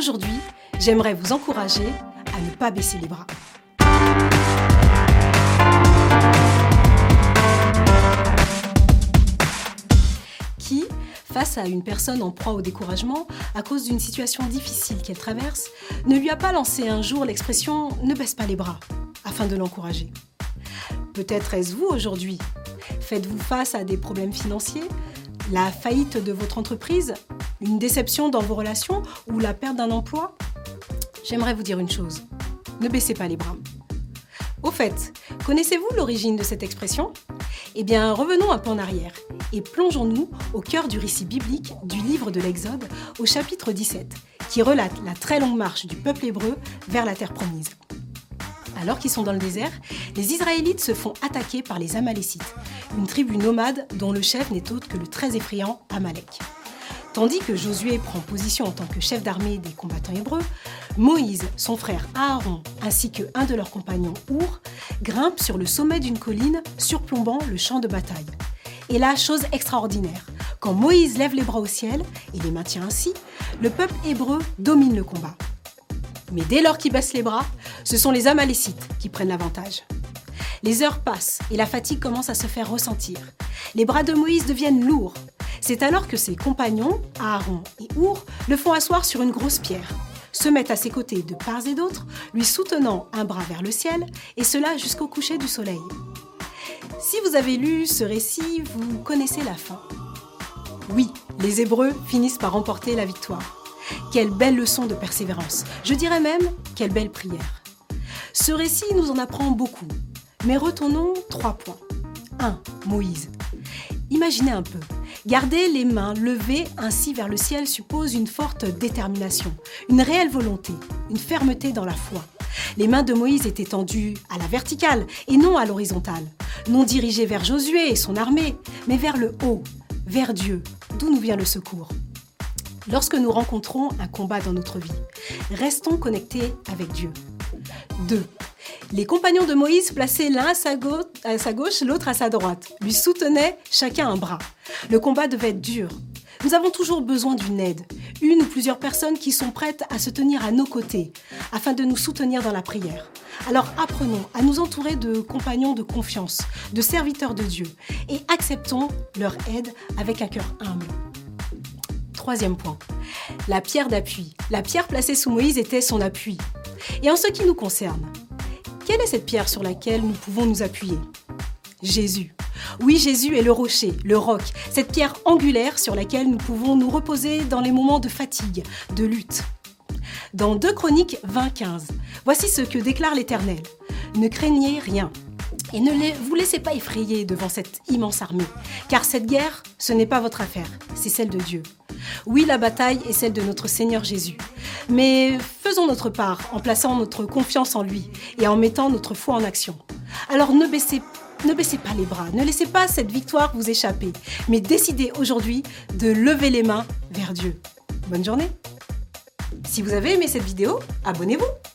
aujourd'hui, j'aimerais vous encourager à ne pas baisser les bras. Qui, face à une personne en proie au découragement à cause d'une situation difficile qu'elle traverse, ne lui a pas lancé un jour l'expression ⁇ ne baisse pas les bras ⁇ afin de l'encourager? Peut-être est-ce vous aujourd'hui? Faites-vous face à des problèmes financiers? La faillite de votre entreprise? Une déception dans vos relations Ou la perte d'un emploi J'aimerais vous dire une chose. Ne baissez pas les bras. Au fait, connaissez-vous l'origine de cette expression? Eh bien, revenons un peu en arrière et plongeons-nous au cœur du récit biblique du livre de l'Exode au chapitre 17, qui relate la très longue marche du peuple hébreu vers la terre promise. Alors qu'ils sont dans le désert, les Israélites se font attaquer par les Amalécites, une tribu nomade dont le chef n'est autre que le très effrayant Amalek. Tandis que Josué prend position en tant que chef d'armée des combattants hébreux, Moïse, son frère Aaron ainsi que un de leurs compagnons Our grimpent sur le sommet d'une colline surplombant le champ de bataille. Et là, chose extraordinaire, quand Moïse lève les bras au ciel et les maintient ainsi, le peuple hébreu domine le combat. Mais dès lors qu'il baisse les bras, ce sont les Amalécites qui prennent l'avantage. Les heures passent et la fatigue commence à se faire ressentir. Les bras de Moïse deviennent lourds. C'est alors que ses compagnons, Aaron et Our, le font asseoir sur une grosse pierre, se mettent à ses côtés de part et d'autre, lui soutenant un bras vers le ciel, et cela jusqu'au coucher du soleil. Si vous avez lu ce récit, vous connaissez la fin. Oui, les Hébreux finissent par remporter la victoire. Quelle belle leçon de persévérance. Je dirais même, quelle belle prière. Ce récit nous en apprend beaucoup. Mais retournons trois points. 1. Moïse. Imaginez un peu. Garder les mains levées ainsi vers le ciel suppose une forte détermination, une réelle volonté, une fermeté dans la foi. Les mains de Moïse étaient tendues à la verticale et non à l'horizontale, non dirigées vers Josué et son armée, mais vers le haut, vers Dieu, d'où nous vient le secours. Lorsque nous rencontrons un combat dans notre vie, restons connectés avec Dieu. 2. Les compagnons de Moïse, placés l'un à sa gauche, l'autre à sa droite, lui soutenaient chacun un bras. Le combat devait être dur. Nous avons toujours besoin d'une aide, une ou plusieurs personnes qui sont prêtes à se tenir à nos côtés, afin de nous soutenir dans la prière. Alors apprenons à nous entourer de compagnons de confiance, de serviteurs de Dieu, et acceptons leur aide avec un cœur humble. Troisième point, la pierre d'appui. La pierre placée sous Moïse était son appui. Et en ce qui nous concerne, quelle est cette pierre sur laquelle nous pouvons nous appuyer Jésus. Oui, Jésus est le rocher, le roc, cette pierre angulaire sur laquelle nous pouvons nous reposer dans les moments de fatigue, de lutte. Dans 2 Chroniques 20-15, voici ce que déclare l'Éternel. Ne craignez rien. Et ne vous laissez pas effrayer devant cette immense armée, car cette guerre, ce n'est pas votre affaire, c'est celle de Dieu. Oui, la bataille est celle de notre Seigneur Jésus. Mais faisons notre part en plaçant notre confiance en lui et en mettant notre foi en action. Alors ne baissez, ne baissez pas les bras, ne laissez pas cette victoire vous échapper, mais décidez aujourd'hui de lever les mains vers Dieu. Bonne journée Si vous avez aimé cette vidéo, abonnez-vous